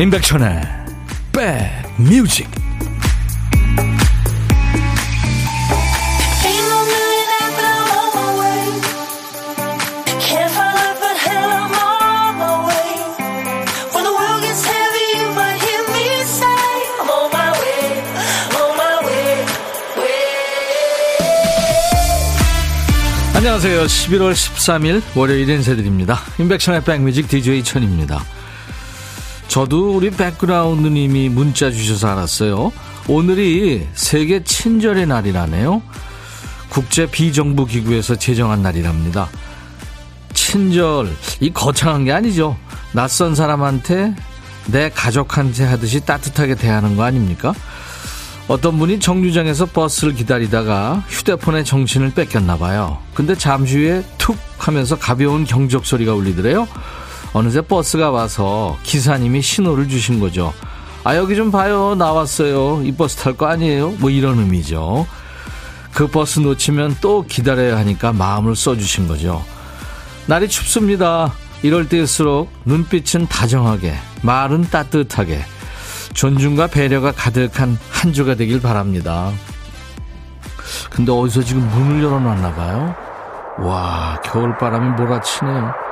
임백천의 백뮤직 안녕하세요. 11월 13일 월요일 인사드립니다. 임백천의 백뮤직 DJ 천입니다. 저도 우리 백그라운드님이 문자 주셔서 알았어요. 오늘이 세계 친절의 날이라네요. 국제 비정부 기구에서 제정한 날이랍니다. 친절, 이 거창한 게 아니죠. 낯선 사람한테 내 가족한테 하듯이 따뜻하게 대하는 거 아닙니까? 어떤 분이 정류장에서 버스를 기다리다가 휴대폰에 정신을 뺏겼나 봐요. 근데 잠시 후에 툭 하면서 가벼운 경적 소리가 울리더래요. 어느새 버스가 와서 기사님이 신호를 주신 거죠. 아, 여기 좀 봐요. 나왔어요. 이 버스 탈 거 아니에요? 뭐 이런 의미죠. 그 버스 놓치면 또 기다려야 하니까 마음을 써주신 거죠. 날이 춥습니다. 이럴 때일수록 눈빛은 다정하게, 말은 따뜻하게, 존중과 배려가 가득한 한 주가 되길 바랍니다. 근데 어디서 지금 문을 열어놨나 봐요? 와, 겨울바람이 몰아치네요.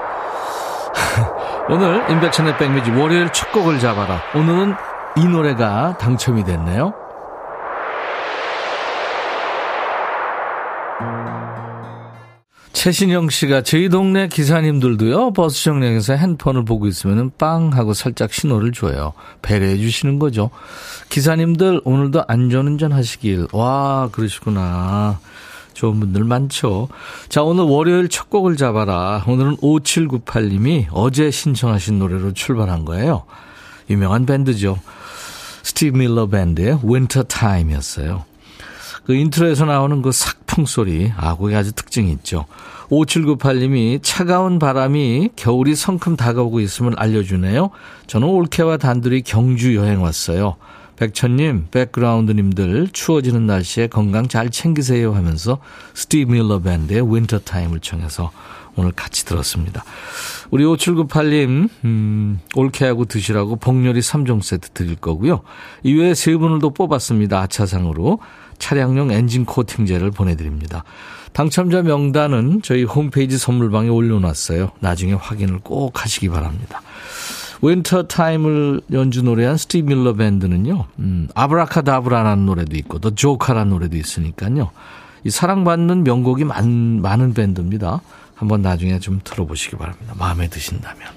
오늘 인백천의 백미지 월요일 첫 곡을 잡아라. 오늘은 이 노래가 당첨이 됐네요. 최신영 씨가 저희 동네 기사님들도요 버스 정류장에서 핸폰을 보고 있으면 빵 하고 살짝 신호를 줘요 배려해 주시는 거죠 기사님들 오늘도 안전운전 하시길 와 그러시구나 좋은 분들 많죠. 자, 오늘 월요일 첫 곡을 잡아라. 오늘은 5798님이 어제 신청하신 노래로 출발한 거예요. 유명한 밴드죠. 스티브 밀러 밴드의 Winter Time이었어요. 그 인트로에서 나오는 그 삭풍 소리, 아, 그게 아주 특징이 있죠. 5798님이 차가운 바람이 겨울이 성큼 다가오고 있음을 알려주네요. 저는 올케와 단둘이 경주 여행 왔어요. 백천님, 백그라운드님들 추워지는 날씨에 건강 잘 챙기세요 하면서 스티브 밀러 밴드의 Winter Time을 청해서 오늘 같이 들었습니다. 우리 5798님, 음, 올케하고 드시라고 복렬이 3종 세트 드릴 거고요. 이외에 세 분을 또 뽑았습니다. 아차상으로 차량용 엔진 코팅제를 보내드립니다. 당첨자 명단은 저희 홈페이지 선물방에 올려놨어요. 나중에 확인을 꼭 하시기 바랍니다. Winter Time을 연주 노래한 스티브 밀러 밴드는요, 음, Abracadabra라는 노래도 있고, 또 Joker라는 노래도 있으니까요. 이 사랑받는 명곡이 많, 많은 밴드입니다. 한번 나중에 좀 들어보시기 바랍니다. 마음에 드신다면.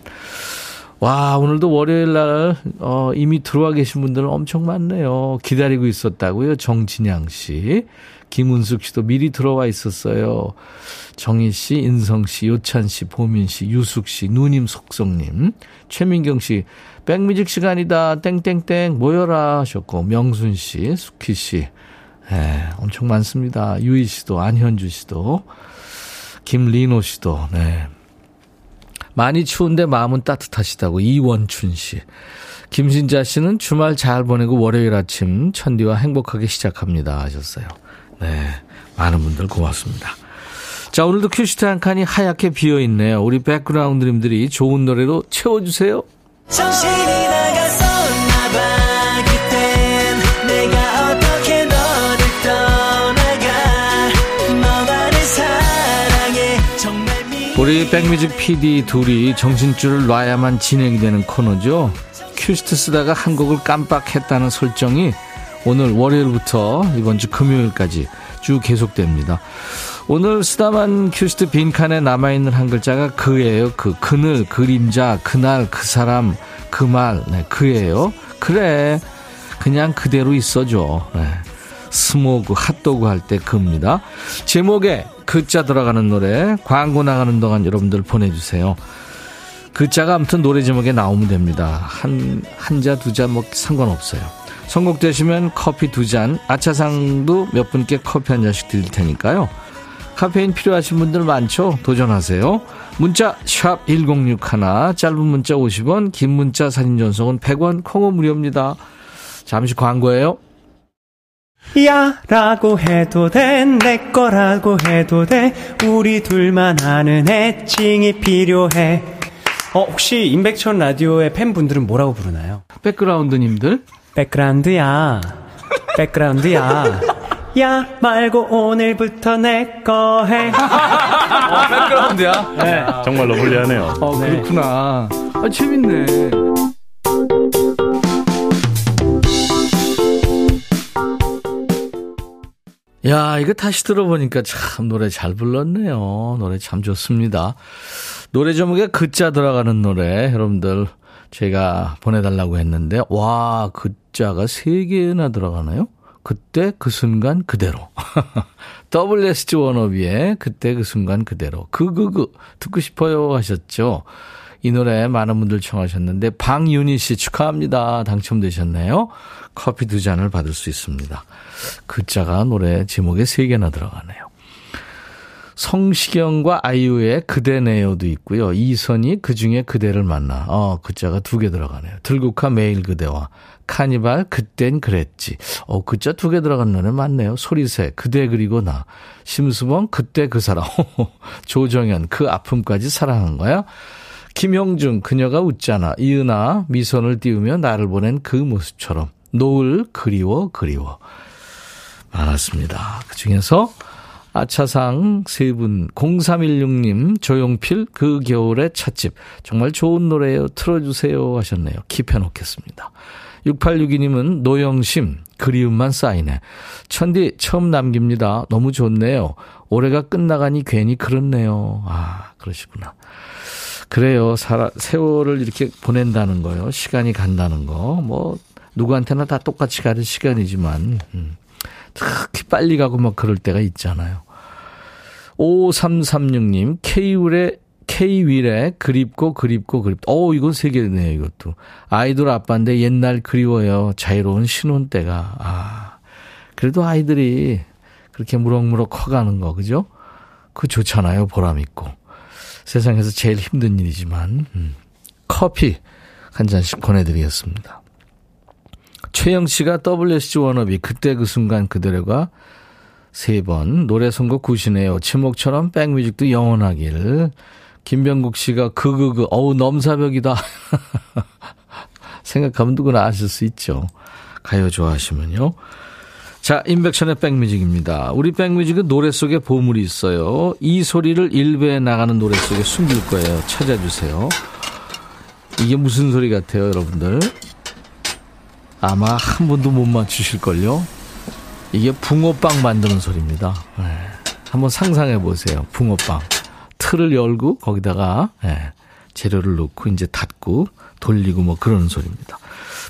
와, 오늘도 월요일 날, 어, 이미 들어와 계신 분들은 엄청 많네요. 기다리고 있었다고요. 정진양 씨. 김은숙 씨도 미리 들어와 있었어요. 정희 씨, 인성 씨, 요찬 씨, 보민 씨, 유숙 씨, 누님 속성님, 최민경 씨, 백뮤직 시간이다, 땡땡땡, 모여라 하셨고, 명순 씨, 수키 씨, 예, 엄청 많습니다. 유희 씨도, 안현주 씨도, 김리노 씨도, 네. 많이 추운데 마음은 따뜻하시다고, 이원춘 씨. 김신자 씨는 주말 잘 보내고 월요일 아침 천디와 행복하게 시작합니다 하셨어요. 네. 많은 분들 고맙습니다. 자, 오늘도 큐시트 한 칸이 하얗게 비어 있네요. 우리 백그라운드님들이 좋은 노래로 채워주세요. 우리 백뮤직 PD 둘이 정신줄을 놔야만 진행이 되는 코너죠. 큐시트 쓰다가 한 곡을 깜빡했다는 설정이 오늘 월요일부터 이번 주 금요일까지 쭉 계속됩니다. 오늘 쓰다만 큐시트 빈칸에 남아있는 한 글자가 그예요. 그, 그늘, 그림자, 그날, 그 사람, 그 말, 네, 그예요. 그래. 그냥 그대로 있어줘. 네. 스모그, 핫도그 할 때 그입니다. 제목에 글자 들어가는 노래, 광고 나가는 동안 여러분들 보내주세요. 글자가 아무튼 노래 제목에 나오면 됩니다. 한, 한 자, 두 자, 뭐 상관없어요. 선곡되시면 커피 두 잔, 아차상도 몇 분께 커피 한 잔씩 드릴 테니까요. 카페인 필요하신 분들 많죠? 도전하세요. 문자 1061, 짧은 문자 50원, 긴 문자 사진 전송은 100원, 콩은 무료입니다. 잠시 광고예요. 야 라고 해도 돼 내 거라고 해도 돼 우리 둘만 아는 애칭이 필요해 어, 혹시 임백천 라디오의 팬분들은 뭐라고 부르나요? 백그라운드님들? 백그라운드야. 백그라운드야. 야 말고 오늘부터 내 거 해. 어, 백그라운드야? 네. 정말로 불리하네요. 어, 그렇구나. 아, 재밌네. 야, 이거 다시 들어보니까 참 노래 잘 불렀네요. 노래 참 좋습니다. 노래 제목에 그자 들어가는 노래, 여러분들 제가 보내달라고 했는데, 와, 그 자가 세 개나 들어가나요? 그때 그 순간 그대로. WSG 워너비의 그때 그 순간 그대로. 그, 그, 그, 듣고 싶어요 하셨죠? 이 노래 많은 분들 청하셨는데, 방윤희 씨 축하합니다. 당첨되셨네요. 커피 두 잔을 받을 수 있습니다. 글자가 노래 제목에 세 개나 들어가네요. 성시경과 아이유의 그대네요도 있고요. 이선이 그중에 그대를 만나. 어, 글자가 두 개 들어가네요. 들국화 매일 그대와 카니발 그땐 그랬지. 어, 글자 두 개 들어간 노래 많네요. 소리새 그대 그리고 나. 심수봉 그때 그 사람. 조정현 그 아픔까지 사랑한 거야. 김형중 그녀가 웃잖아. 이은아 미선을 띄우며 나를 보낸 그 모습처럼. 노을 그리워 그리워. 많았습니다. 그 중에서 아차상 세 분, 0316님, 조용필, 그 겨울의 찻집. 정말 좋은 노래예요. 틀어주세요. 하셨네요. 킵해놓겠습니다. 6862님은 노영심, 그리움만 쌓이네. 천디 처음 남깁니다. 너무 좋네요. 올해가 끝나가니 괜히 그렇네요. 아, 그러시구나. 그래요. 살아, 세월을 이렇게 보낸다는 거요. 시간이 간다는 거. 뭐, 누구한테나 다 똑같이 가는 시간이지만, 음. 특히 빨리 가고 막 그럴 때가 있잖아요. 5336님, K윌의, K윌의 그립고 그립고 그립. 어 이건 세 개네요, 이것도. 아이돌 아빠인데 옛날 그리워요. 자유로운 신혼 때가. 아. 그래도 아이들이 그렇게 무럭무럭 커가는 거, 그죠? 그 좋잖아요, 보람있고. 세상에서 제일 힘든 일이지만, 음. 커피 한 잔씩 보내드리겠습니다. 최영 씨가 WSG 워너비 그때 그 순간 그대로가 세 번 노래 선곡 구시네요. 제목처럼 백뮤직도 영원하길. 김병국 씨가 그그그 어우 넘사벽이다. 생각하면 누구나 아실 수 있죠. 가요 좋아하시면요. 자, 인백션의 백뮤직입니다. 우리 백뮤직은 노래 속에 보물이 있어요. 이 소리를 일부에 나가는 노래 속에 숨길 거예요. 찾아주세요. 이게 무슨 소리 같아요, 여러분들? 아마 한 번도 못 맞추실걸요? 이게 붕어빵 만드는 소리입니다. 네. 한번 상상해 보세요. 붕어빵. 틀을 열고 거기다가 네. 재료를 넣고 이제 닫고 돌리고 뭐 그러는 소리입니다.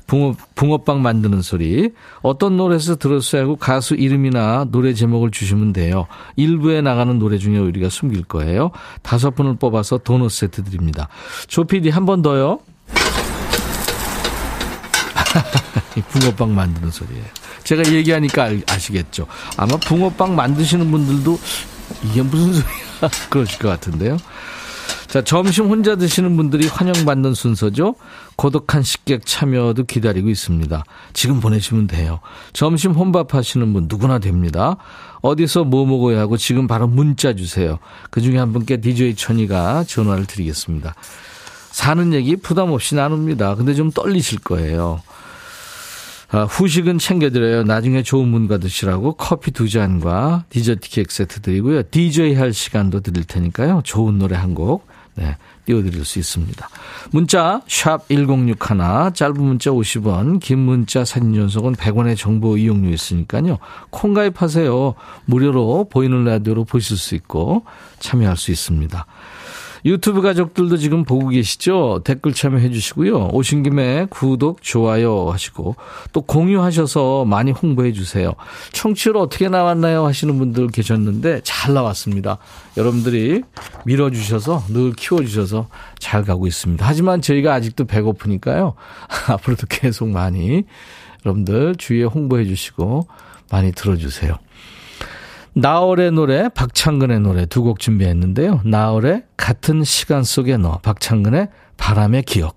붕어, 붕어빵 만드는 소리. 어떤 노래에서 들었어야 하고 가수 이름이나 노래 제목을 주시면 돼요. 일부에 나가는 노래 중에 우리가 숨길 거예요. 다섯 분을 뽑아서 도넛 세트 드립니다. 조피디 한 번 더요. 붕어빵 만드는 소리예요. 제가 얘기하니까 아시겠죠. 아마 붕어빵 만드시는 분들도 이게 무슨 소리야? 그러실 것 같은데요. 자, 점심 혼자 드시는 분들이 환영받는 순서죠. 고독한 식객 참여도 기다리고 있습니다. 지금 보내시면 돼요. 점심 혼밥 하시는 분 누구나 됩니다. 어디서 뭐 먹어야 하고 지금 바로 문자 주세요. 그 중에 한 분께 DJ 천이가 전화를 드리겠습니다. 사는 얘기 부담 없이 나눕니다. 근데 좀 떨리실 거예요. 아, 후식은 챙겨드려요. 나중에 좋은 문과 드시라고 커피 두 잔과 디저트 케이크 세트 드리고요. DJ 할 시간도 드릴 테니까요. 좋은 노래 한 곡, 네, 띄워드릴 수 있습니다. 문자, 샵 1061, 짧은 문자 50원, 긴 문자 사진 전송은 100원의 정보 이용료 있으니까요. 콩 가입하세요. 무료로 보이는 라디오로 보실 수 있고 참여할 수 있습니다. 유튜브 가족들도 지금 보고 계시죠? 댓글 참여해 주시고요. 오신 김에 구독, 좋아요 하시고 또 공유하셔서 많이 홍보해 주세요. 청취율 어떻게 나왔나요? 하시는 분들 계셨는데 잘 나왔습니다. 여러분들이 밀어주셔서 늘 키워주셔서 잘 가고 있습니다. 하지만 저희가 아직도 배고프니까요. 앞으로도 계속 많이 여러분들 주위에 홍보해 주시고 많이 들어주세요. 나얼의 노래, 박창근의 노래 두 곡 준비했는데요. 나얼의 같은 시간 속에 너, 박창근의 바람의 기억.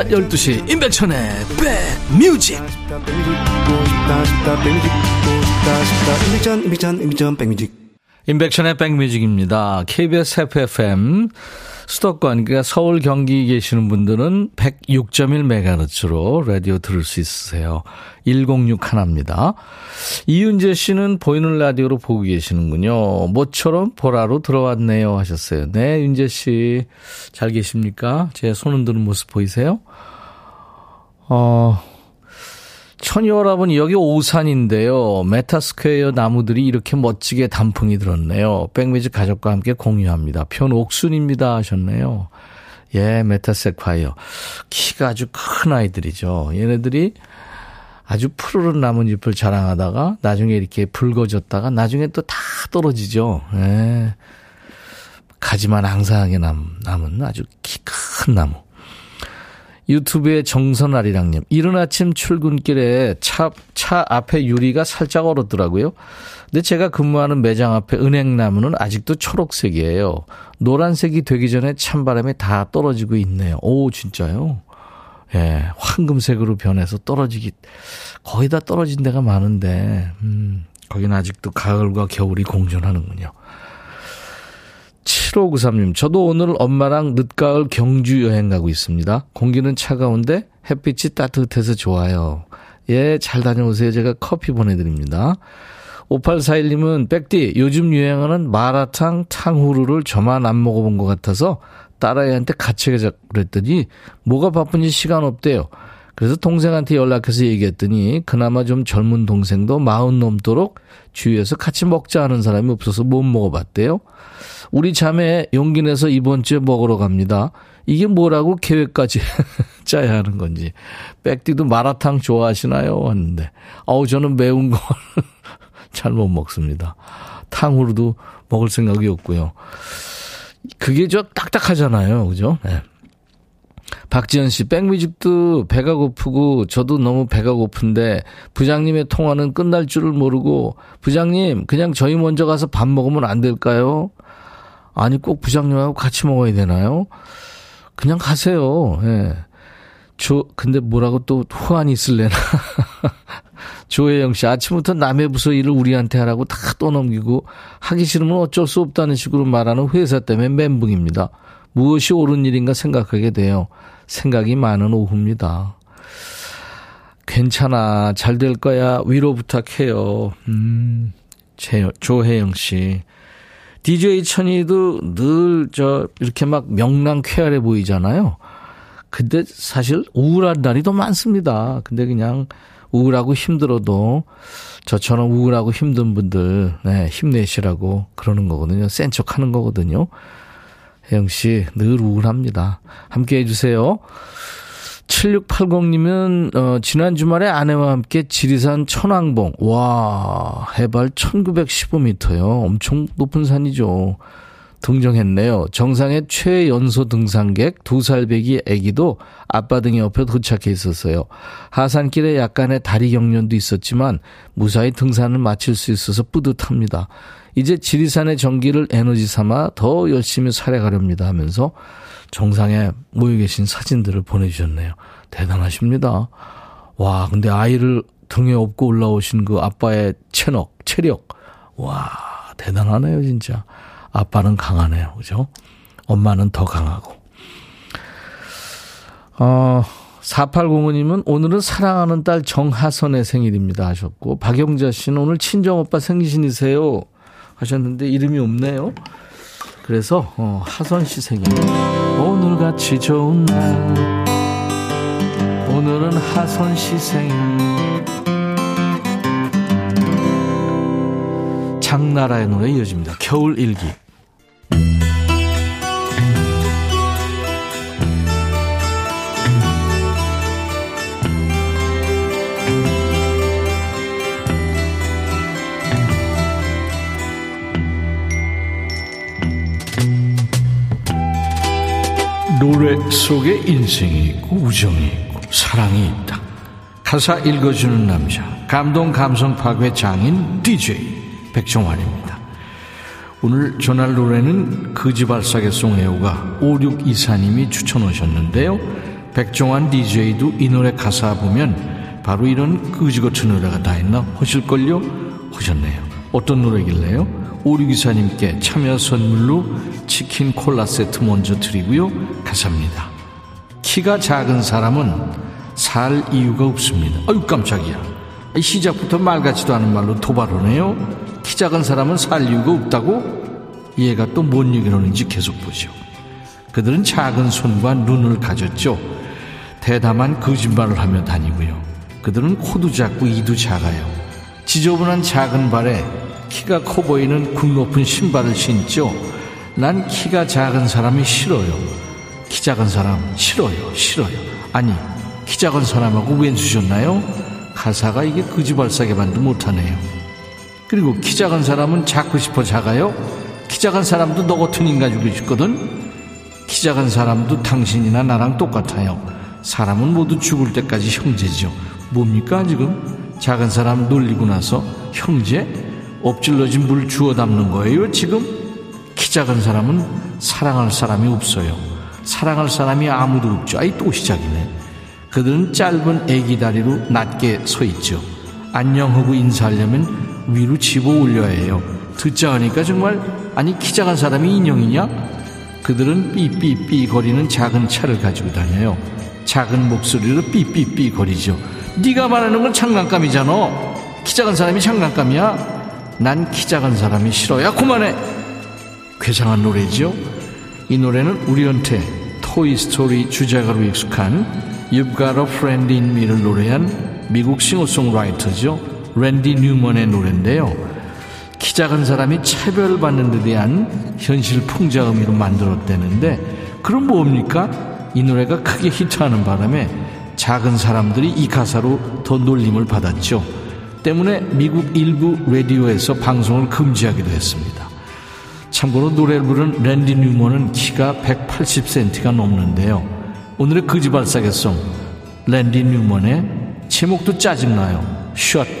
낮 12시 임백천의 백뮤직 임백천의 백뮤직입니다. KBS FFM 수도권, 그러니까 서울 경기 계시는 분들은 106.1MHz로 라디오 들을 수 있으세요. 106 하나입니다. 이윤재 씨는 보이는 라디오로 보고 계시는군요. 모처럼 보라로 들어왔네요 하셨어요. 네, 윤재 씨. 잘 계십니까? 제 손 흔드는 모습 보이세요? 어, 천이 여러분 여기 오산인데요. 메타스퀘어 나무들이 이렇게 멋지게 단풍이 들었네요. 백뮤직 가족과 함께 공유합니다. 편옥순입니다 하셨네요. 예, 메타스퀘어. 키가 아주 큰 아이들이죠. 얘네들이 아주 푸르른 나뭇잎을 자랑하다가 나중에 이렇게 붉어졌다가 나중에 또 다 떨어지죠. 예. 가지만 앙상하게 남, 남은 아주 키 큰 나무. 유튜브에 정선아리랑님. 이른 아침 출근길에 차, 차 앞에 유리가 살짝 얼었더라고요. 근데 제가 근무하는 매장 앞에 은행나무는 아직도 초록색이에요. 노란색이 되기 전에 찬바람이 다 떨어지고 있네요. 오, 진짜요? 예, 황금색으로 변해서 떨어지기, 거의 다 떨어진 데가 많은데, 음, 거기는 아직도 가을과 겨울이 공존하는군요. 7593님, 저도 오늘 엄마랑 늦가을 경주 여행 가고 있습니다. 공기는 차가운데 햇빛이 따뜻해서 좋아요. 예, 잘 다녀오세요. 제가 커피 보내드립니다. 5841님은 백디, 요즘 유행하는 마라탕 탕후루를 저만 안 먹어본 것 같아서 딸아이한테 같이 가자 그랬더니 뭐가 바쁜지 시간 없대요. 그래서 동생한테 연락해서 얘기했더니 그나마 좀 젊은 동생도 마흔 넘도록 주위에서 같이 먹자 하는 사람이 없어서 못 먹어봤대요. 우리 자매 용기 내서 이번 주에 먹으러 갑니다. 이게 뭐라고 계획까지 짜야 하는 건지. 백디도 마라탕 좋아하시나요? 하는데. 어우, 저는 매운 걸 잘 못 먹습니다. 탕후루도 먹을 생각이 없고요. 그게 저 딱딱하잖아요. 그죠? 네. 박지현 씨, 백뮤직도 배가 고프고 저도 너무 배가 고픈데 부장님의 통화는 끝날 줄을 모르고 부장님 그냥 저희 먼저 가서 밥 먹으면 안 될까요? 아니 꼭 부장님하고 같이 먹어야 되나요? 그냥 가세요. 예. 조 근데 뭐라고 또 후환이 있을래나? 조혜영 씨 아침부터 남의 부서 일을 우리한테 하라고 다 떠넘기고 하기 싫으면 어쩔 수 없다는 식으로 말하는 회사 때문에 멘붕입니다. 무엇이 옳은 일인가 생각하게 돼요. 생각이 많은 오후입니다. 괜찮아. 잘 될 거야. 위로 부탁해요. 음, 조혜영 씨. DJ 천이도 늘 저 이렇게 막 명랑 쾌활해 보이잖아요. 근데 사실 우울한 날이 더 많습니다. 근데 그냥 우울하고 힘들어도 저처럼 우울하고 힘든 분들 네, 힘내시라고 그러는 거거든요. 센 척 하는 거거든요. 혜영 씨 늘 우울합니다. 함께 해주세요. 7680님은 어, 지난 주말에 아내와 함께 지리산 천왕봉 와 해발 1915m요. 엄청 높은 산이죠. 등정했네요. 정상의 최연소 등산객 두 살배기 아기도 아빠 등 옆에 도착해 있었어요. 하산길에 약간의 다리 경련도 있었지만 무사히 등산을 마칠 수 있어서 뿌듯합니다. 이제 지리산의 전기를 에너지 삼아 더 열심히 살아가렵니다 하면서 정상에 모여 계신 사진들을 보내주셨네요. 대단하십니다. 와, 근데 아이를 등에 업고 올라오신 그 아빠의 체력, 체력. 와, 대단하네요, 진짜. 아빠는 강하네요. 그죠? 엄마는 더 강하고. 어, 4805님은 오늘은 사랑하는 딸 정하선의 생일입니다 하셨고, 박영자 씨는 오늘 친정오빠 생신이세요 하셨는데 이름이 없네요. 그래서, 어, 하선 씨 생일. 오늘같이 좋은 날. 오늘은 하선 씨 생일. 장나라의 노래 이어집니다. 겨울 일기. 노래 속에 인생이 있고 우정이 있고 사랑이 있다. 가사 읽어주는 남자, 감동 감성 파괴 장인 DJ. 백종환입니다. 오늘 전할 노래는 거지발사계 송혜호가 5624님이 추천하셨는데요. 백종환 DJ도 이 노래 가사 보면 바로 이런 거지 같은 노래가 다 있나 하실걸요? 하셨네요. 어떤 노래길래요? 5624님께 참여 선물로 치킨 콜라 세트 먼저 드리고요. 가사입니다. 키가 작은 사람은 살 이유가 없습니다. 아유 깜짝이야. 시작부터 말 같지도 않은 말로 도발하네요. 키 작은 사람은 살 이유가 없다고? 얘가 또 뭔 얘기를 하는지 계속 보죠. 그들은 작은 손과 눈을 가졌죠. 대담한 거짓말을 하며 다니고요. 그들은 코도 작고 이도 작아요. 지저분한 작은 발에 키가 커 보이는 굽 높은 신발을 신죠. 난 키가 작은 사람이 싫어요. 키 작은 사람 싫어요. 싫어요. 아니, 키 작은 사람하고 웬수졌나요? 가사가 이게 거지발싸개만도 못하네요. 그리고 키 작은 사람은 작고 싶어 작아요? 키 작은 사람도 너 같은 인간 주고 싶거든? 키 작은 사람도 당신이나 나랑 똑같아요. 사람은 모두 죽을 때까지 형제죠. 뭡니까 지금? 작은 사람 놀리고 나서 형제? 엎질러진 물 주워 담는 거예요 지금? 키 작은 사람은 사랑할 사람이 없어요. 사랑할 사람이 아무도 없죠. 아이 또 시작이네. 그들은 짧은 애기 다리로 낮게 서 있죠. 안녕하고 인사하려면 위로 집어 올려야 해요. 듣자 하니까 정말 아니 키 작은 사람이 인형이냐? 그들은 삐삐삐 거리는 작은 차를 가지고 다녀요. 작은 목소리로 삐삐삐 거리죠. 네가 말하는 건 장난감이잖아. 키 작은 사람이 장난감이야? 난 키 작은 사람이 싫어. 야 그만해. 괴상한 노래죠. 이 노래는 우리한테 토이스토리 주제가로 익숙한 You've Got a Friend in Me를 노래한 미국 싱어송라이터죠. 랜디 뉴먼의 노래인데요. 키 작은 사람이 차별받는 데 대한 현실 풍자 의미로 만들었다는데 그럼 뭡니까? 이 노래가 크게 히트하는 바람에 작은 사람들이 이 가사로 더 놀림을 받았죠. 때문에 미국 일부 라디오에서 방송을 금지하기도 했습니다. 참고로 노래를 부른 랜디 뉴먼은 키가 180cm가 넘는데요. 오늘의 거지발사계송 랜디 뉴먼의 제목도 짜증나요. Shut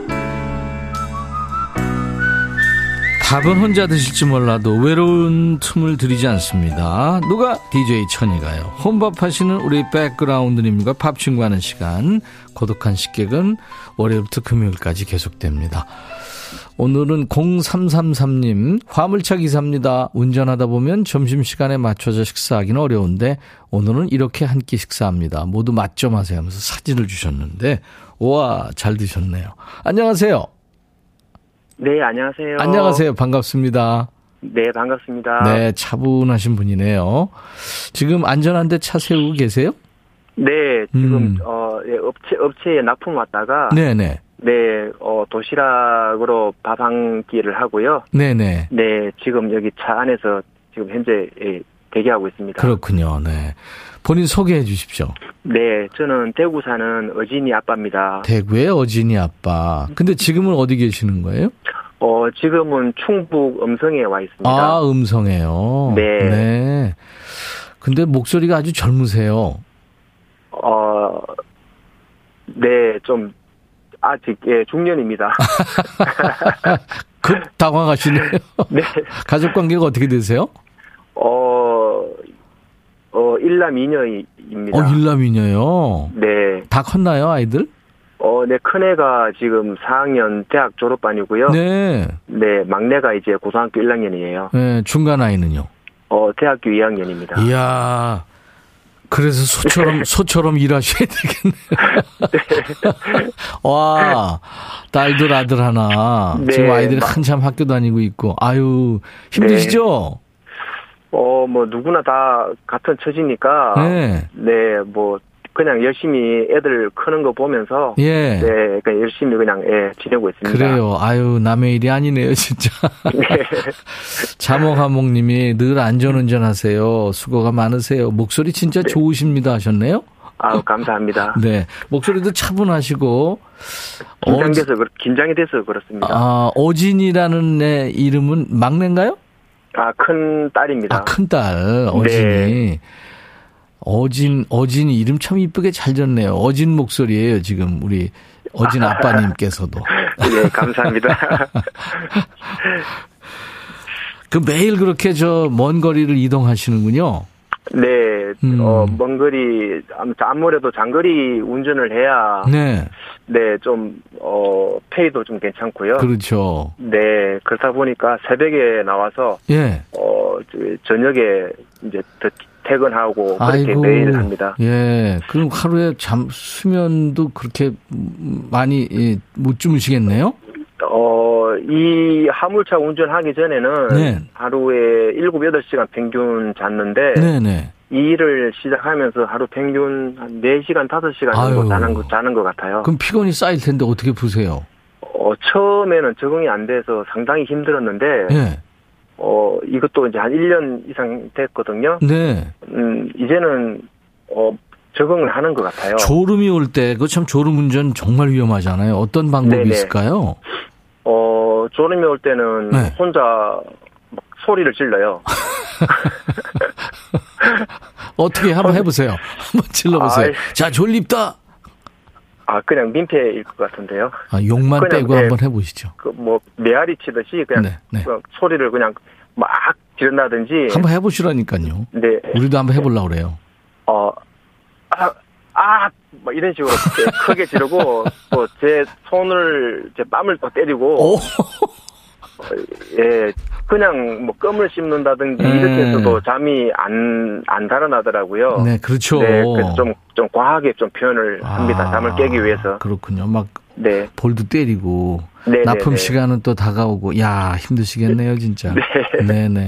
밥은 혼자 드실지 몰라도 외로운 틈을 들이지 않습니다. 누가 DJ 천이가요. 혼밥 하시는 우리 백그라운드님과 밥 친구하는 시간. 고독한 식객은 월요일부터 금요일까지 계속됩니다. 오늘은 0333님, 화물차 기사입니다. 운전하다 보면 점심시간에 맞춰서 식사하기는 어려운데, 오늘은 이렇게 한 끼 식사합니다. 모두 맛 좀 하세요 하면서 사진을 주셨는데, 우와, 잘 드셨네요. 안녕하세요. 네, 안녕하세요. 안녕하세요. 반갑습니다. 네, 반갑습니다. 네, 차분하신 분이네요. 지금 안전한데 차 세우고 계세요? 네, 지금 음. 어 예, 업체 업체에 납품 왔다가 네 네. 네, 어 도시락으로 밥 한 끼를 하고요. 네 네. 네, 지금 여기 차 안에서 지금 현재 예, 대기하고 있습니다. 그렇군요. 네. 본인 소개해 주십시오. 네, 저는 대구 사는 어진이 아빠입니다. 대구의 어진이 아빠. 근데 지금은 어디 계시는 거예요? 어 지금은 충북 음성에 와 있습니다. 아, 음성에요. 네. 네. 근데 목소리가 아주 젊으세요. 어, 네, 좀 아직 예 중년입니다. 급 당황하시네요. 네, 가족 관계가 어떻게 되세요? 어, 어, 일남 이녀입니다. 어, 일남이녀요. 네. 다 컸나요, 아이들? 어, 네, 큰애가 지금 4학년 대학 졸업반이고요. 네. 네. 막내가 이제 고등학교 1학년이에요. 네, 중간 아이는요. 어, 대학교 2학년입니다. 이야. 그래서 소처럼, 소처럼 일하셔야 되겠네요. 와, 딸들 아들 하나. 네, 지금 아이들이 막- 한참 학교 다니고 있고. 아유, 힘드시죠? 어, 뭐, 누구나 다 같은 처지니까. 네. 네, 뭐, 그냥 열심히 애들 크는 거 보면서 예. 네, 그냥 열심히 그냥 예, 지내고 있습니다. 그래요. 아유, 남의 일이 아니네요, 진짜. 네. 자몽하몽 님이 늘 안전운전 하세요. 수고가 많으세요. 목소리 진짜 좋으십니다 하셨네요. 아우 감사합니다. 네. 목소리도 차분하시고. 긴장돼서 그 긴장이 돼서 그렇습니다. 아, 어진이라는 애 이름은 막내인가요? 아, 큰 딸입니다. 아, 큰 딸, 어진이. 네. 어진, 어진이 이름 참 이쁘게 잘 졌네요. 어진 목소리예요, 지금 우리 어진 아빠님께서도. 네, 감사합니다. 그 매일 그렇게 저 먼 거리를 이동하시는군요. 네, 음. 어, 먼 거리, 아무래도 장거리 운전을 해야, 네. 네, 좀, 어, 페이도 좀 괜찮고요. 그렇죠. 네, 그렇다 보니까 새벽에 나와서, 예. 어, 저- 저녁에 이제 더 퇴근하고 그렇게 아이고. 매일 합니다. 예. 그럼 하루에 잠, 수면도 그렇게 많이 예, 못 주무시겠네요? 어, 이 화물차 운전하기 전에는 네. 하루에 7, 8시간 평균 잤는데, 네네. 이 일을 시작하면서 하루 평균 한 4시간, 5시간 아유. 정도 자는, 거- 자는 것 같아요. 그럼 피곤이 쌓일 텐데 어떻게 푸세요? 어, 처음에는 적응이 안 돼서 상당히 힘들었는데, 예. 어, 이것도 이제 한 1년 이상 됐거든요. 네. 음, 이제는, 어, 적응을 하는 것 같아요. 졸음이 올 때, 그거 참 졸음 운전 정말 위험하잖아요. 어떤 방법이 네네. 있을까요? 어, 졸음이 올 때는 네. 혼자 막 소리를 질러요. 어떻게 한번 해보세요. 한번 질러보세요. 아이. 자, 졸립다. 아, 그냥 민폐일 것 같은데요. 아, 욕만 빼고 네. 한번 해보시죠. 그, 뭐, 메아리 치듯이 그냥 네, 네. 그 소리를 그냥 막 지른다든지. 한번 해보시라니까요. 네. 우리도 한번 해보려고 그래요. 어, 아, 아, 뭐 이런 식으로 크게 지르고, 또 제 손을, 제 뺨을 또 때리고, 예, 그냥 뭐 껌을 씹는다든지 음. 이렇게 해서도 잠이 안, 안 달아나더라고요. 네, 그렇죠. 네, 그래서 좀, 좀 과하게 좀 표현을 합니다. 아, 잠을 깨기 위해서. 그렇군요. 막 네. 볼도 때리고 네, 납품 네, 네. 시간은 또 다가오고 야 힘드시겠네요 진짜. 네. 네네.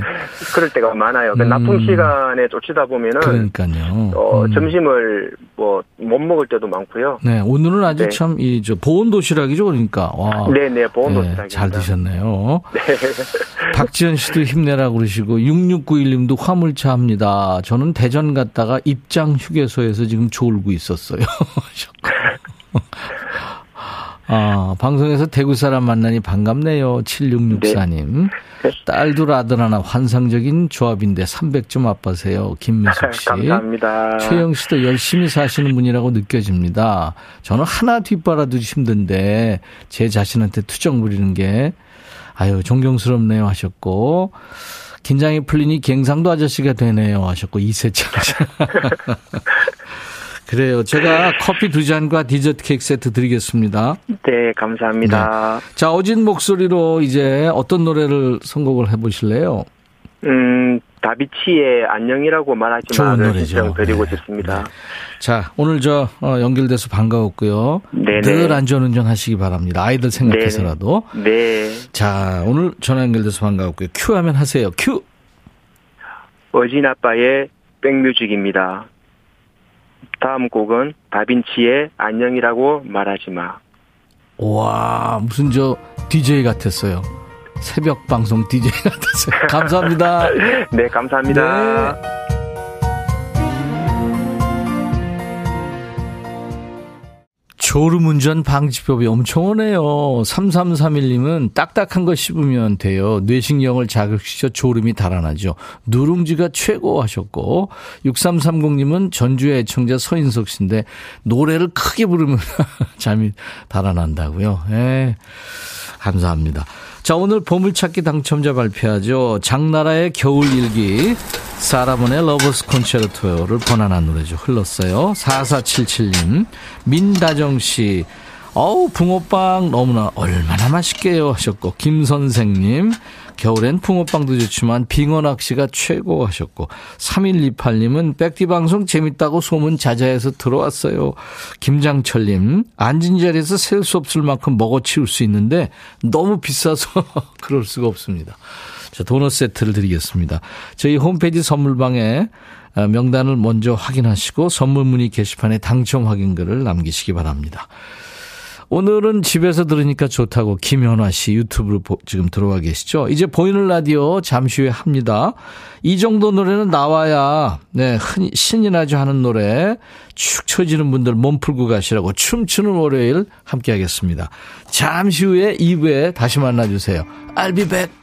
그럴 때가 많아요. 그 음. 납품 시간에 쫓이다 보면은, 그러니까요. 어, 음. 점심을 뭐 못 먹을 때도 많고요. 네 오늘은 아주 네. 참이 저 보온 도시락이죠 그러니까 와. 네네, 보온 네, 도시락입니다. 잘 드셨네요. 네. 박지현 씨도 힘내라 그러시고 6691님도 화물차 합니다. 저는 대전 갔다가 입장 휴게소에서 지금 졸고 있었어요. 아, 방송에서 대구 사람 만나니 반갑네요. 7664님. 딸도 아들 하나 환상적인 조합인데 300점 아빠세요. 김민숙 씨. 감사합니다. 최영 씨도 열심히 사시는 분이라고 느껴집니다. 저는 하나 뒷바라도 힘든데 제 자신한테 투정 부리는 게 아유 존경스럽네요 하셨고 긴장이 풀리니 갱상도 아저씨가 되네요 하셨고 이세창 씨. 그래요. 제가 커피 두 잔과 디저트 케이크 세트 드리겠습니다. 네, 감사합니다. 자, 어진 목소리로 이제 어떤 노래를 선곡을 해보실래요? 음, 다비치의 안녕이라고 말하지 좋은 마를 노래죠. 신청 드리고 네. 싶습니다. 자, 오늘 저 어, 연결돼서 반가웠고요. 네네. 늘 안전운전 하시기 바랍니다. 아이들 생각해서라도. 네. 자, 오늘 전화 연결돼서 반가웠고요. 큐 하면 하세요. 큐. 어진 아빠의 백뮤직입니다. 다음 곡은 다빈치의 안녕이라고 말하지 마. 와, 무슨 저 DJ 같았어요. 새벽 방송 DJ 같았어요. 감사합니다. 네, 감사합니다. 졸음 운전 방지법이 엄청 오네요. 3331님은 딱딱한 거 씹으면 돼요. 뇌신경을 자극시켜 졸음이 달아나죠. 누룽지가 최고 하셨고 6330님은 전주의 애청자 서인석 씨인데 노래를 크게 부르면 잠이 달아난다고요. 예. 감사합니다. 자, 오늘 보물찾기 당첨자 발표하죠. 장나라의 겨울일기, 사라본의 Lover's Concerto를 번안한 노래죠. 흘렀어요. 4477님, 민다정씨, 어우, 붕어빵 너무나 얼마나 맛있게요 하셨고, 김선생님, 겨울엔 붕어빵도 좋지만 빙어 낚시가 최고 하셨고 3128님은 백디 방송 재밌다고 소문 자자해서 들어왔어요. 김장철님 앉은 자리에서 셀 수 없을 만큼 먹어치울 수 있는데 너무 비싸서 그럴 수가 없습니다. 자, 도넛 세트를 드리겠습니다. 저희 홈페이지 선물방에 아, 명단을 먼저 확인하시고 선물 문의 게시판에 당첨 확인글을 남기시기 바랍니다. 오늘은 집에서 들으니까 좋다고 김현화 씨 유튜브로 지금 들어와 계시죠? 이제 보이는 라디오 잠시 후에 합니다. 이 정도 노래는 나와야, 네, 흔히, 신이 나죠 하는 노래, 축 처지는 분들 몸 풀고 가시라고 춤추는 월요일 함께 하겠습니다. 잠시 후에 2부에 다시 만나 주세요. I'll be back.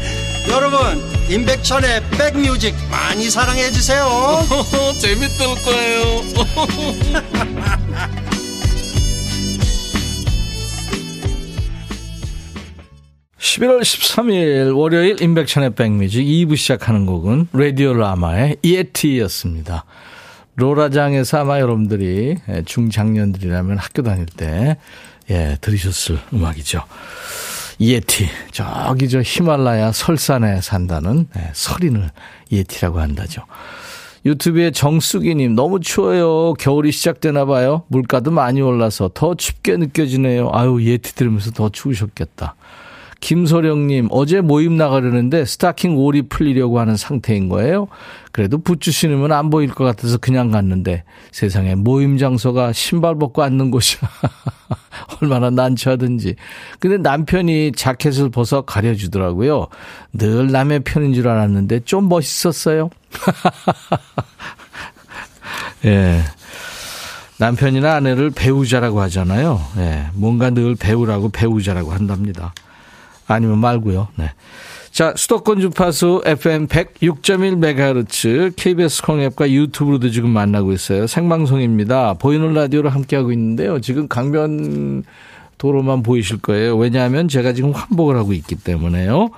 여러분 임백천의 백뮤직 많이 사랑해 주세요 재밌을 거예요 11월 13일 월요일 인백천의 백뮤직 2부 시작하는 곡은 라디오 라마의 이에티였습니다. 로라장에서 아마 여러분들이 중장년들이라면 학교 다닐 때 예, 들으셨을 음악이죠. 이에티. 저기 저 히말라야 설산에 산다는 예, 설인을 이에티라고 한다죠. 유튜브에 정수기님 너무 추워요. 겨울이 시작되나 봐요. 물가도 많이 올라서 더 춥게 느껴지네요. 아유 예티 들으면서 더 추우셨겠다. 김소령님, 어제 모임 나가려는데 스타킹 올이 풀리려고 하는 상태인 거예요. 그래도 붓주 신으면 안 보일 것 같아서 그냥 갔는데 세상에 모임 장소가 신발 벗고 앉는 곳이 얼마나 난처하든지. 근데 남편이 자켓을 벗어 가려주더라고요. 늘 남의 편인 줄 알았는데 좀 멋있었어요. 예. 남편이나 아내를 배우자라고 하잖아요. 예. 뭔가 늘 배우라고 배우자라고 한답니다. 아니면 말고요. 네. 자, 수도권 주파수 FM 106.1MHz KBS 콩앱과 유튜브로도 지금 만나고 있어요. 생방송입니다. 보이는 라디오로 함께하고 있는데요. 지금 강변 도로만 보이실 거예요. 왜냐하면 제가 지금 환복을 하고 있기 때문에요.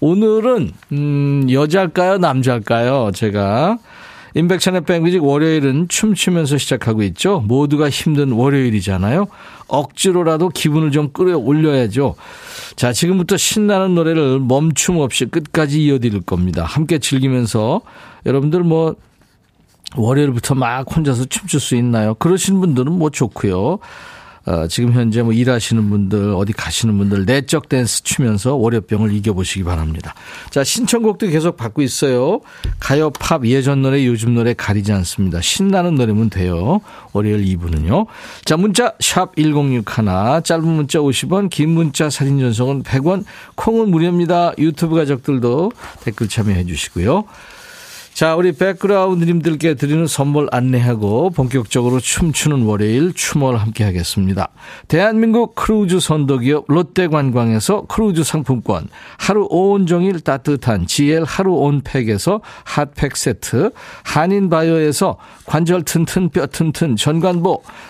오늘은 음, 여자일까요, 남자일까요? 제가 인백천의 백뮤직 월요일은 춤추면서 시작하고 있죠. 모두가 힘든 월요일이잖아요. 억지로라도 기분을 좀 끌어올려야죠. 자, 지금부터 신나는 노래를 멈춤 없이 끝까지 이어드릴 겁니다. 함께 즐기면서 여러분들 뭐 월요일부터 막 혼자서 춤출 수 있나요? 그러신 분들은 뭐 좋고요. 어, 지금 현재 뭐 일하시는 분들, 어디 가시는 분들 내적 댄스 추면서 월요병을 이겨보시기 바랍니다. 자, 신청곡도 계속 받고 있어요. 가요, 팝, 예전 노래, 요즘 노래 가리지 않습니다. 신나는 노래면 돼요. 월요일 2부는요. 자, 문자, 샵 1061, 짧은 문자 50원, 긴 문자 사진 전송은 100원, 콩은 무료입니다. 유튜브 가족들도 댓글 참여해 주시고요. 자, 우리 백그라운드님들께 드리는 선물 안내하고 본격적으로 춤추는 월요일 춤을 함께 하겠습니다. 대한민국 크루즈 선도기업 롯데관광에서 크루즈 상품권, 하루 온종일 따뜻한 GL 하루 온팩에서 핫팩 세트, 한인바이오에서 관절 튼튼 뼈 튼튼 전관보,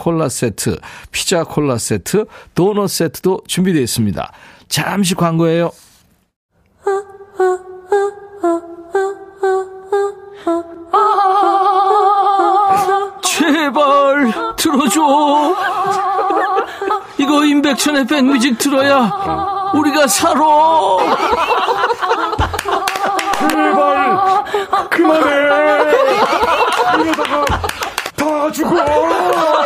콜라 세트, 피자 콜라 세트, 도넛 세트도 준비되어 있습니다. 잠시 광고예요. 제발 들어줘. 이거 임백천의 백뮤직 들어야 우리가 살아. 제발 그만해. 이러다가 다 죽어.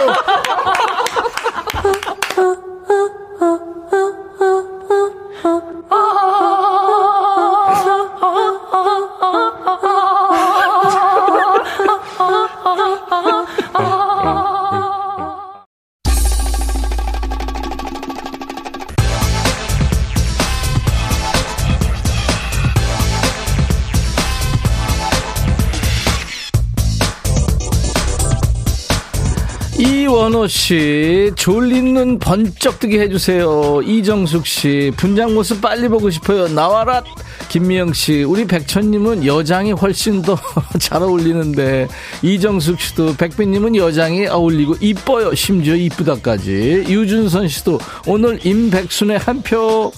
씨, 눈 번쩍 뜨게 해주세요. 이정숙 씨, 분장 모습 빨리 보고 싶어요. 나와라! 김미영 씨, 우리 백천님은 여장이 훨씬 더 잘 어울리는데, 이정숙 씨도 백빈님은 여장이 어울리고 이뻐요. 심지어 이쁘다까지. 유준선 씨도 오늘 임백순의 한 표.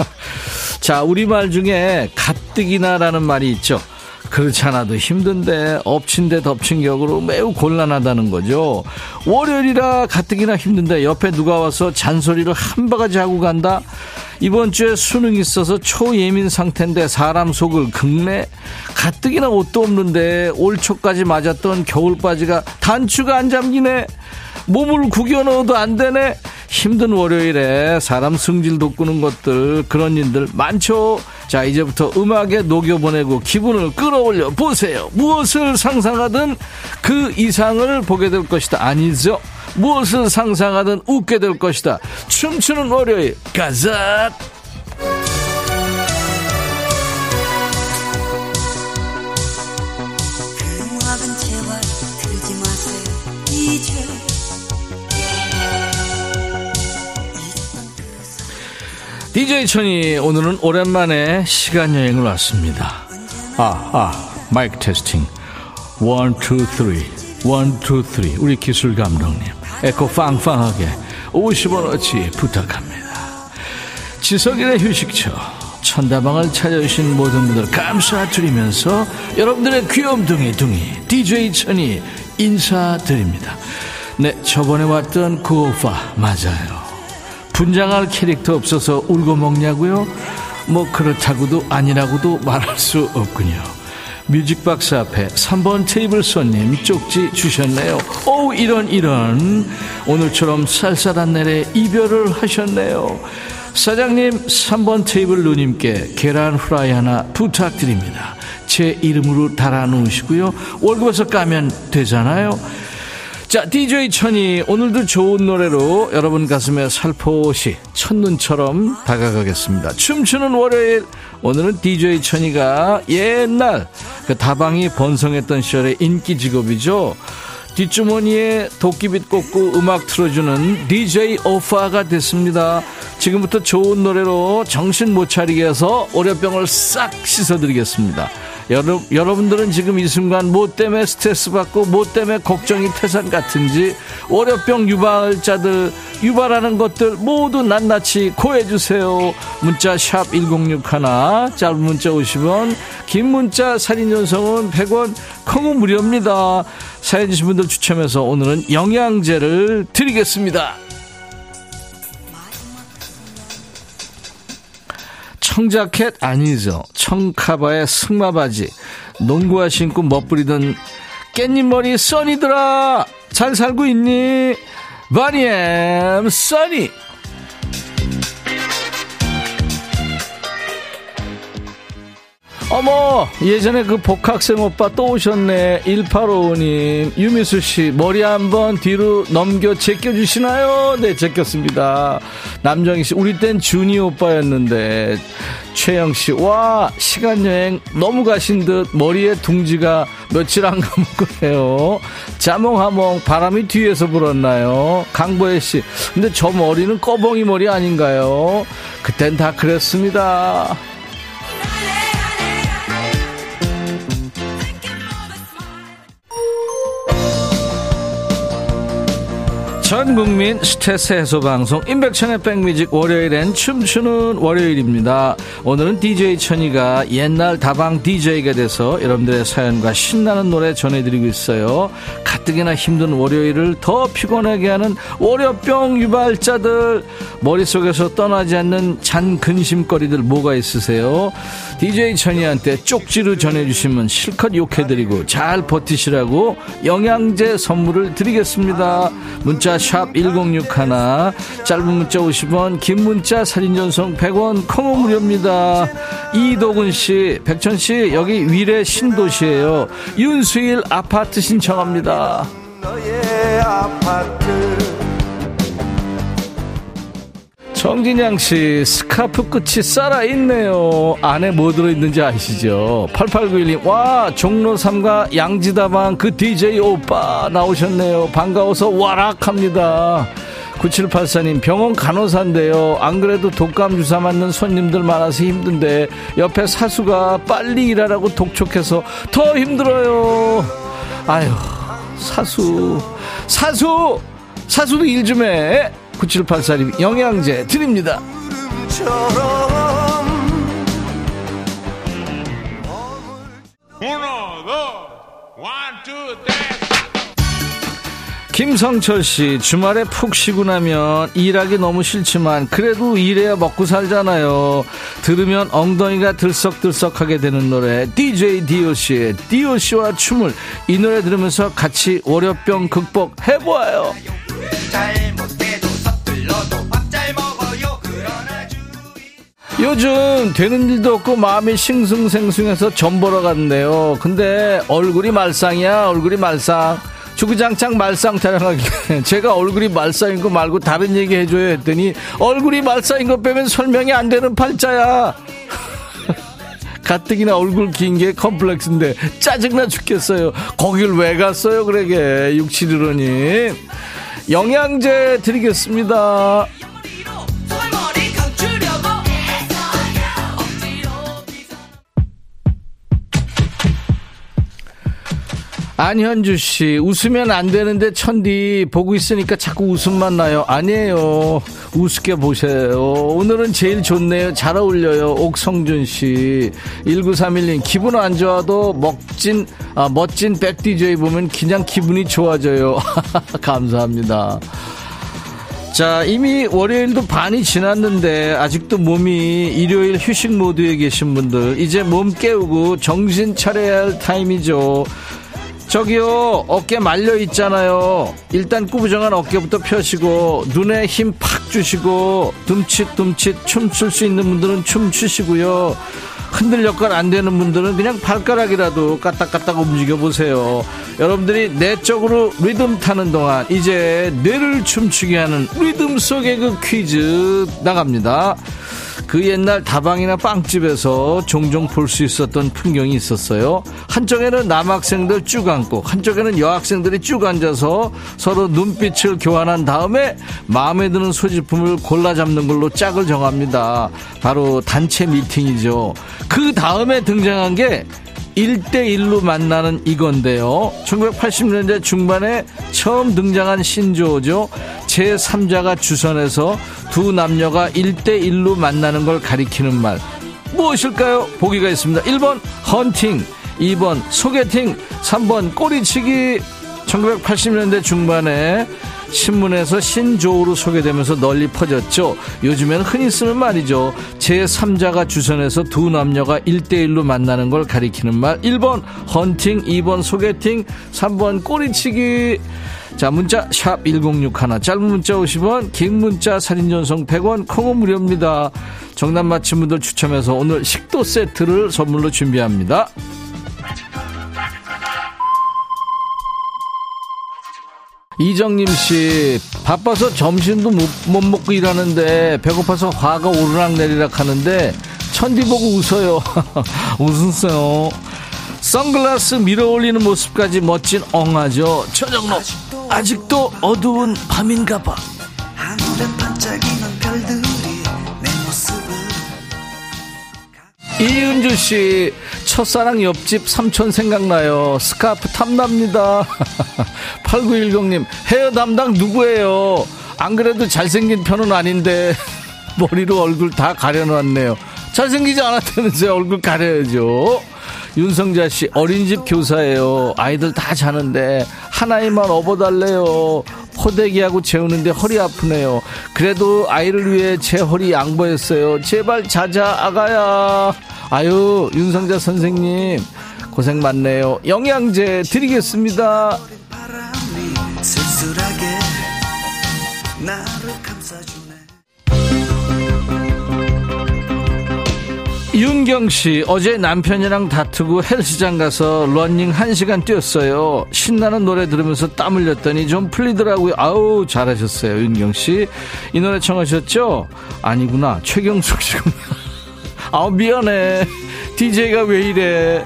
자, 우리말 중에 가뜩이나라는 말이 있죠. 그렇지 않아도 힘든데 엎친 데 덮친 격으로 매우 곤란하다는 거죠. 월요일이라 가뜩이나 힘든데 옆에 누가 와서 잔소리를 한 바가지 하고 간다? 이번 주에 수능 있어서 초예민 상태인데 사람 속을 긁네? 가뜩이나 옷도 없는데 올 초까지 맞았던 겨울 바지가 단추가 안 잠기네? 몸을 구겨 넣어도 안 되네? 힘든 월요일에 사람 승질 돋구는 것들, 그런 일들 많죠? 자, 이제부터 음악에 녹여보내고 기분을 끌어올려 보세요. 무엇을 상상하든 그 이상을 보게 될 것이다. 아니죠? 무엇을 상상하든 웃게 될 것이다. 춤추는 월요일, 가자! DJ 천이 오늘은 오랜만에 시간 여행을 왔습니다. 아, 아, 마이크 testing. One, two, three. One, two, three. 우리 기술 감독님. 에코 빵빵하게 50원어치 부탁합니다. 지석일의 휴식처. 천다방을 찾아주신 모든 분들 감사드리면서 여러분들의 귀염둥이 둥이 DJ 천이 인사드립니다. 네, 저번에 왔던 그 오빠 맞아요. 분장할 캐릭터 없어서 울고 먹냐고요? 뭐 그렇다고도 아니라고도 말할 수 없군요. 뮤직박스 앞에 3번 테이블 손님 쪽지 주셨네요. 오 이런 이런 오늘처럼 쌀쌀한 날에 이별을 하셨네요. 사장님 3번 테이블 누님께 계란 후라이 하나 부탁드립니다. 제 이름으로 달아 놓으시고요. 월급에서 까면 되잖아요. 자, DJ 천이 오늘도 좋은 노래로 여러분 가슴에 살포시 첫눈처럼 다가가겠습니다. 춤추는 월요일 오늘은 DJ 천이가 옛날 그 다방이 번성했던 시절의 인기 직업이죠. 뒷주머니에 도끼빗 꽂고 음악 틀어주는 DJ 오파가 됐습니다. 지금부터 좋은 노래로 정신 못 차리게 해서 오려병을 싹 씻어드리겠습니다. 여러, 여러분들은 지금 이 순간 뭐 때문에 스트레스 받고 뭐 때문에 걱정이 태산 같은지 월요병 유발자들 유발하는 것들 모두 낱낱이 고해주세요. 문자 샵 1061 짧은 문자 50원 긴 문자 사진 전송은 100원 콩은 무료입니다. 사연 주신 분들 추첨해서 오늘은 영양제를 드리겠습니다 청자켓 아니죠. 청카바의 승마바지. 농구화 신고 멋부리던 깻잎머리 써니들아 잘 살고 있니? 바니엠 써니 어머 예전에 그 복학생 오빠 또 오셨네. 1855님 유미수씨 머리 한번 뒤로 넘겨 제껴주시나요? 네 제꼈습니다. 남정희씨 우리 땐 준이 오빠였는데. 최영씨 와 시간여행 너무 가신 듯 머리에 둥지가 며칠 안 거예요. 자몽하몽 바람이 뒤에서 불었나요? 강보혜씨 근데 저 머리는 꺼벙이 머리 아닌가요? 그땐 다 그랬습니다 전 국민 스트레스 해소 방송 임백천의 백뮤직 월요일엔 춤추는 월요일입니다. 오늘은 DJ 천이가 옛날 다방 DJ가 돼서 여러분들의 사연과 신나는 노래 전해드리고 있어요. 가뜩이나 힘든 월요일을 더 피곤하게 하는 월요병 유발자들 머릿속에서 떠나지 않는 잔 근심거리들 뭐가 있으세요? DJ 천이한테 쪽지로 전해주시면 실컷 욕해드리고 잘 버티시라고 영양제 선물을 드리겠습니다. 문자 샵 1061, 짧은 문자 50원, 긴 문자 사진 전송 100원, 콩은 무료입니다. 이도근씨, 백천씨, 여기 위례 신도시에요. 윤수일 아파트 신청합니다. 정진양 씨, 스카프 끝이 살아있네요. 안에 뭐 들어있는지 아시죠? 8891님, 와, 종로 3가 양지다방 그 DJ 오빠 나오셨네요. 반가워서 와락 합니다. 9784님, 병원 간호사인데요. 안 그래도 독감 주사 맞는 손님들 많아서 힘든데, 옆에 사수가 빨리 일하라고 독촉해서 더 힘들어요. 아유, 사수, 사수! 사수도 일 좀 해! 9784님, 영양제 드립니다. 김성철 씨, 주말에 푹 쉬고 나면 일하기 너무 싫지만 그래도 일해야 먹고 살잖아요. 들으면 엉덩이가 들썩들썩하게 되는 노래 DJ DOC의 DOC와 춤을 이 노래 들으면서 같이 월요병 극복해보아요. 요즘 되는 일도 없고 마음이 싱숭생숭해서 전 보러 갔는데요. 근데 얼굴이 말상이야, 얼굴이 말상. 주구장창 말상 타령하기에 제가 얼굴이 말상인 거 말고 다른 얘기 해줘야 했더니 얼굴이 말상인 거 빼면 설명이 안 되는 팔자야. 가뜩이나 얼굴 긴 게 컴플렉스인데 짜증나 죽겠어요. 거길 왜 갔어요, 그러게. 6715님. 영양제 드리겠습니다. 안현주 씨, 웃으면 안 되는데 천디 보고 있으니까 자꾸 웃음만 나요. 아니에요. 우습게 보세요. 오늘은 제일 좋네요. 잘 어울려요. 옥성준 씨. 1931님, 기분 안 좋아도 먹진, 아, 멋진 백디제이 보면 그냥 기분이 좋아져요. 감사합니다. 자, 이미 월요일도 반이 지났는데 아직도 몸이 일요일 휴식 모드에 계신 분들 이제 몸 깨우고 정신 차려야 할 타임이죠. 저기요 어깨 말려 있잖아요. 일단 꾸부정한 어깨부터 펴시고 눈에 힘 팍 주시고 둠칫둠칫 춤출 수 있는 분들은 춤 추시고요. 흔들 역할 안 되는 분들은 그냥 발가락이라도 까딱까딱 움직여 보세요. 여러분들이 내적으로 리듬 타는 동안 이제 뇌를 춤추게 하는 리듬 속의 그 퀴즈 나갑니다 그 옛날 다방이나 빵집에서 종종 볼 수 있었던 풍경이 있었어요. 한쪽에는 남학생들 쭉 앉고 한쪽에는 여학생들이 쭉 앉아서 서로 눈빛을 교환한 다음에 마음에 드는 소지품을 골라 잡는 걸로 짝을 정합니다. 바로 단체 미팅이죠. 그 다음에 등장한 게 1대1로 만나는 이건데요. 1980년대 중반에 처음 등장한 신조어죠. 제3자가 주선해서 두 남녀가 1대1로 만나는 걸 가리키는 말. 무엇일까요? 보기가 있습니다. 1번 헌팅, 2번 소개팅, 3번 꼬리치기. 1980년대 중반에 신문에서 신조어로 소개되면서 널리 퍼졌죠. 요즘에는 흔히 쓰는 말이죠. 제3자가 주선해서 두 남녀가 1대1로 만나는 걸 가리키는 말. 1번 헌팅, 2번 소개팅, 3번 꼬리치기. 자, 문자 샵 1061, 짧은 문자 50원, 긴 문자 사진 전송 100원, 콩은 무료입니다. 정답 맞힌 분들 추첨해서 오늘 식도 세트를 선물로 준비합니다. 이정님 씨 바빠서 점심도 못, 못 먹고 일하는데 배고파서 화가 오르락 내리락 하는데 천디 보고 웃어요. 웃으세요. 선글라스 밀어 올리는 모습까지 멋진 엉아죠. 저녁록 아직도 어두운 밤인가 봐. 이은주 씨 첫사랑 옆집 삼촌 생각나요. 스카프 탐납니다. 8910님 헤어 담당 누구예요? 안 그래도 잘생긴 편은 아닌데 머리로 얼굴 다 가려놨네요. 잘생기지 않았다면서요 얼굴 가려야죠. 윤성자 씨 어린이집 교사예요. 아이들 다 자는데 하나이만 업어달래요. 포대기하고 재우는데 허리 아프네요. 그래도 아이를 위해 제 허리 양보했어요. 제발 자자 아가야 아유 윤성자 선생님 고생 많네요 영양제 드리겠습니다 윤경 씨, 어제 남편이랑 다투고 헬스장 가서 러닝 1시간 뛰었어요. 신나는 노래 들으면서 땀 흘렸더니 좀 풀리더라고요. 아우, 잘하셨어요, 윤경 씨. 이 노래 청하셨죠? 아니구나. 최경숙 씨구나. 아우, 미안해. DJ가 왜 이래.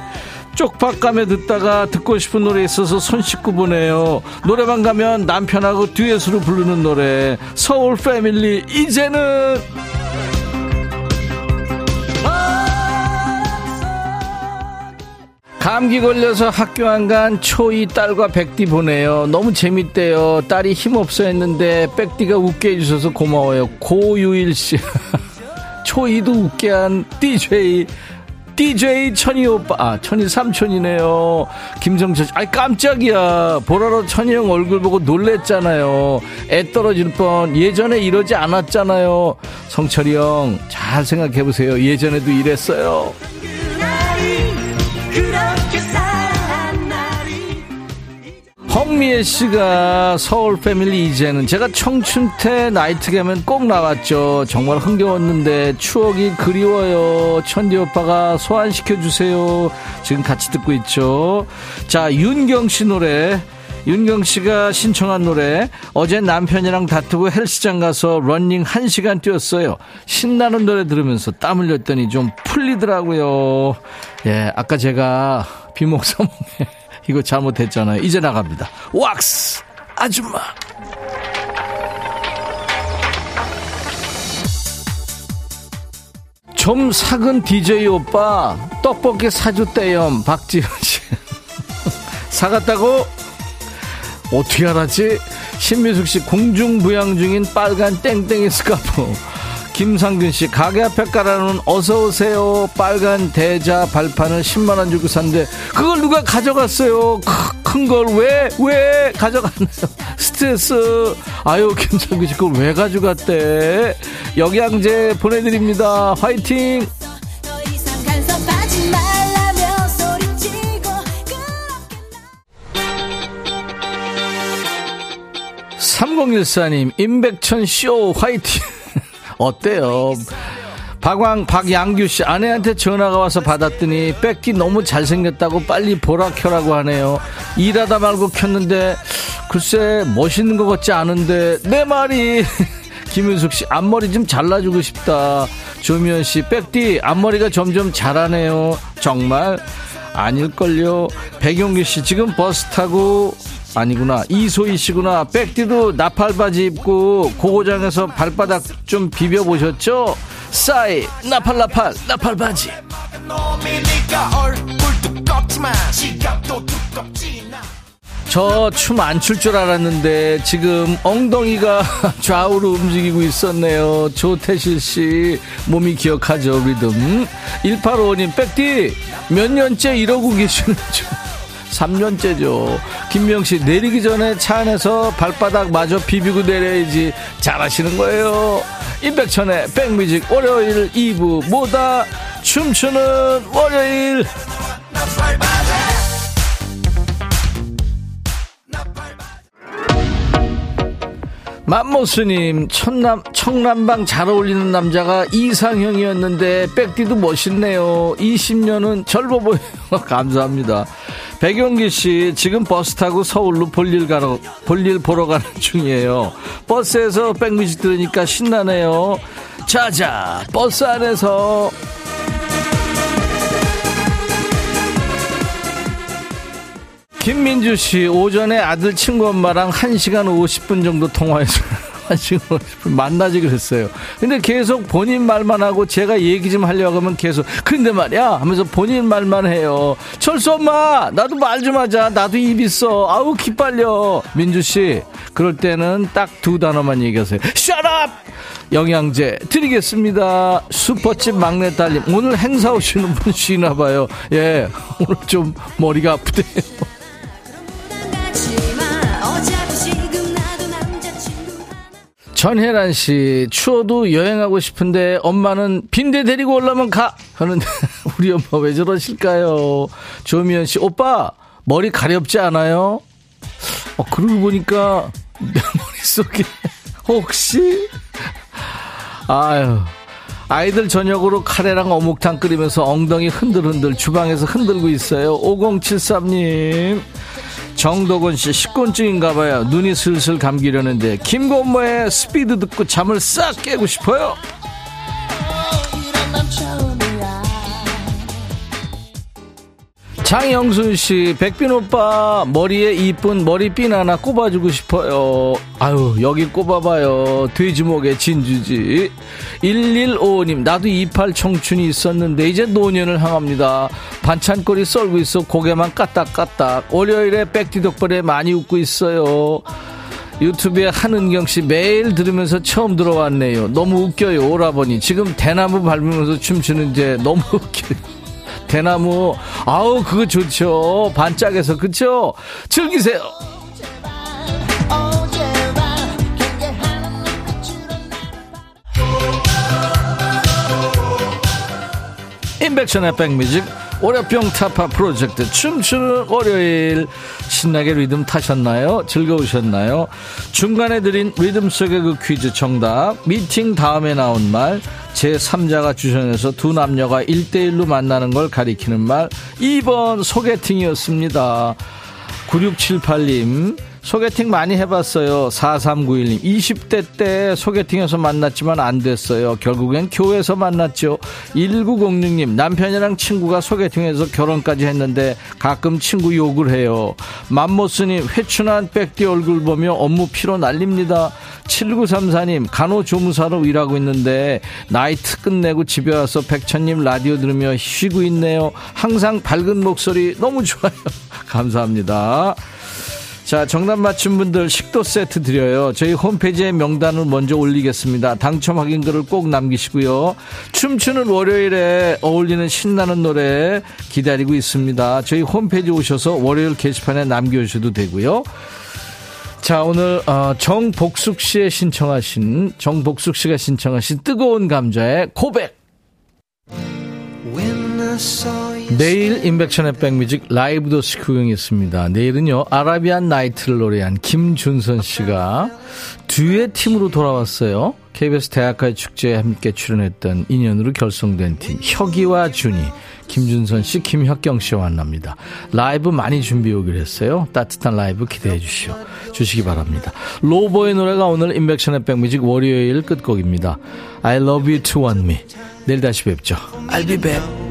쪽박감에 듣다가 듣고 싶은 노래 있어서 손 씻고 보내요. 노래방 가면 남편하고 듀엣으로 부르는 노래. 서울 패밀리, 이제는. 감기 걸려서 학교 안 간 초이 딸과 백디 보내요. 너무 재밌대요. 딸이 힘없어 했는데 백디가 웃게 해주셔서 고마워요. 고유일 씨. 초이도 웃게 한 DJ. DJ 천이 오빠, 아, 천이 삼촌이네요. 김정철, 아이, 깜짝이야. 보라로 천이 형 얼굴 보고 놀랬잖아요. 애 떨어질 뻔, 예전에 이러지 않았잖아요. 성철이 형, 잘 생각해보세요. 예전에도 이랬어요. 황미애 씨가 서울 패밀리 이제는 제가 청춘 때 나이트 가면 꼭 나왔죠. 정말 흥겨웠는데 추억이 그리워요. 천디 오빠가 소환시켜 주세요. 지금 같이 듣고 있죠. 자, 윤경 씨 노래. 윤경 씨가 신청한 노래 어제 남편이랑 다투고 헬스장 가서 런닝 1시간 뛰었어요. 신나는 노래 들으면서 땀 흘렸더니 좀 풀리더라고요. 예, 아까 제가 비목사몽에 이거 잘못했잖아요. 이제 나갑니다. 왁스 아줌마. 좀 사근 DJ 오빠 떡볶이 사줬대요. 박지현 씨. 사갔다고? 어떻게 알았지? 신미숙 씨 공중부양 중인 빨간 땡땡이 스카프. 김상균 씨 가게 앞에 깔아놓은 어서 오세요. 빨간 대자 발판을 10만 원 주고 샀는데 그걸 누가 가져갔어요? 큰 걸 왜왜 가져갔나요? 스트레스. 아유 김상균 씨 그걸 왜 가져갔대? 영양제 보내드립니다. 화이팅! 3014님 임백천 쇼 화이팅 어때요? 박왕 박양규 씨 아내한테 전화가 와서 받았더니 뺏기 너무 잘생겼다고 빨리 보라 켜라고 하네요. 일하다 말고 켰는데 글쎄 멋있는 것 같지 않은데 내 말이 김윤숙 씨 앞머리 좀 잘라주고 싶다. 조미연 씨 빽디 앞머리가 점점 자라네요. 정말 아닐걸요. 백용규 씨 지금 버스 타고 아니구나. 이소희 씨구나. 백디도 나팔바지 입고 고고장에서 발바닥 좀 비벼보셨죠? 싸이 나팔나팔 나팔바지. 저 춤 안 출 줄 알았는데 지금 엉덩이가 좌우로 움직이고 있었네요. 조태실 씨 몸이 기억하죠 리듬? 1855님 백디 몇 년째 이러고 계시는지 3년째죠. 김명 씨, 내리기 전에 차 안에서 발바닥 마저 비비고 내려야지. 잘하시는 거예요. 임백천의 백뮤직 월요일 2부, 뭐다? 춤추는 월요일. 맘모스님 천남 청남방 잘 어울리는 남자가 이상형이었는데 백디도 멋있네요 20년은 젊어 보여요 감사합니다 백용기 씨 지금 버스 타고 서울로 볼일 가러 볼일 보러 가는 중이에요. 버스에서 백뮤직 들으니까 신나네요. 자자 버스 안에서 김민주 씨 오전에 아들 친구 엄마랑 1시간 50분 정도 통화했어요. 하시고 만나지 그랬어요. 근데 계속 본인 말만 하고 제가 얘기 좀 하려고 하면 계속 근데 말이야 하면서 본인 말만 해요. 철수 엄마 나도 말 좀 하자. 나도 입 있어. 아우 기빨려. 민주 씨 그럴 때는 딱 두 단어만 얘기하세요. Up. 영양제 드리겠습니다. 슈퍼집 막내 딸님 오늘 행사 오시는 분 쉬나 봐요. 예 오늘 좀 머리가 아프대요. 전혜란 씨, 추워도 여행하고 싶은데 엄마는 빈대 데리고 올라면 가! 하는데 우리 엄마 왜 저러실까요? 조미연 씨, 오빠, 머리 가렵지 않아요? 어, 그러고 보니까 내 머릿속에 혹시? 아유. 아이들 저녁으로 카레랑 어묵탕 끓이면서 엉덩이 흔들흔들 주방에서 흔들고 있어요. 5073님. 정덕원 씨 식곤증인가 봐요. 눈이 슬슬 감기려는데 김건모의 스피드 듣고 잠을 싹 깨고 싶어요. 장영순 씨, 백빈 오빠 머리에 이쁜 머리핀 하나 꼽아주고 싶어요. 아유 여기 꼽아봐요. 돼지목에 진주지. 1155님 나도 이팔 청춘이 있었는데 이제 노년을 향합니다. 반찬거리 썰고 있어 고개만 까딱까딱. 월요일에 백디 덕분에 많이 웃고 있어요. 유튜브에 한은경 씨 매일 들으면서 처음 들어왔네요. 너무 웃겨요 오라버니. 지금 대나무 밟으면서 춤추는데 너무 웃겨요. 대나무. 아우 그거 좋죠. 반짝해서 그쵸? 즐기세요. 인백션의 백뮤직 월요병 타파 프로젝트. 춤추는 월요일. 신나게 리듬 타셨나요? 즐거우셨나요? 중간에 드린 리듬 속의 그 퀴즈 정답. 미팅 다음에 나온 말. 제3자가 주선해서 두 남녀가 1대1로 만나는 걸 가리키는 말. 2번 소개팅이었습니다. 9678님 소개팅 많이 해봤어요. 4391님. 20대 때 소개팅에서 만났지만 안 됐어요. 결국엔 교회에서 만났죠. 1906님. 남편이랑 친구가 소개팅에서 결혼까지 했는데 가끔 친구 욕을 해요. 맘모스님. 회춘한 백디 얼굴 보며 업무 피로 날립니다. 7934님. 간호조무사로 일하고 있는데 나이트 끝내고 집에 와서 백천님 라디오 들으며 쉬고 있네요. 항상 밝은 목소리 너무 좋아요. 감사합니다. 자, 정답 맞춘 분들 식도 세트 드려요. 저희 홈페이지에 명단을 먼저 올리겠습니다. 당첨 확인글을 꼭 남기시고요. 춤추는 월요일에 어울리는 신나는 노래 기다리고 있습니다. 저희 홈페이지 오셔서 월요일 게시판에 남겨주셔도 되고요. 자, 오늘 어, 정복숙 씨의 신청하신 정복숙 씨가 신청하신 뜨거운 감자의 고백. 내일 인백션의 백뮤직 라이브 도시 구경이 있습니다. 내일은요 아라비안 나이트를 노래한 김준선 씨가 듀엣 팀으로 돌아왔어요. KBS 대학가의 축제에 함께 출연했던 인연으로 결성된 팀 혁이와 준이 김준선 씨, 김혁경 씨와 만납니다. 라이브 많이 준비해 오기로 했어요. 따뜻한 라이브 기대해 주시오. 주시기 바랍니다. 로보의 노래가 오늘 인백션의 백뮤직 월요일 끝곡입니다. I love you to want me. 내일 다시 뵙죠. I'll be back.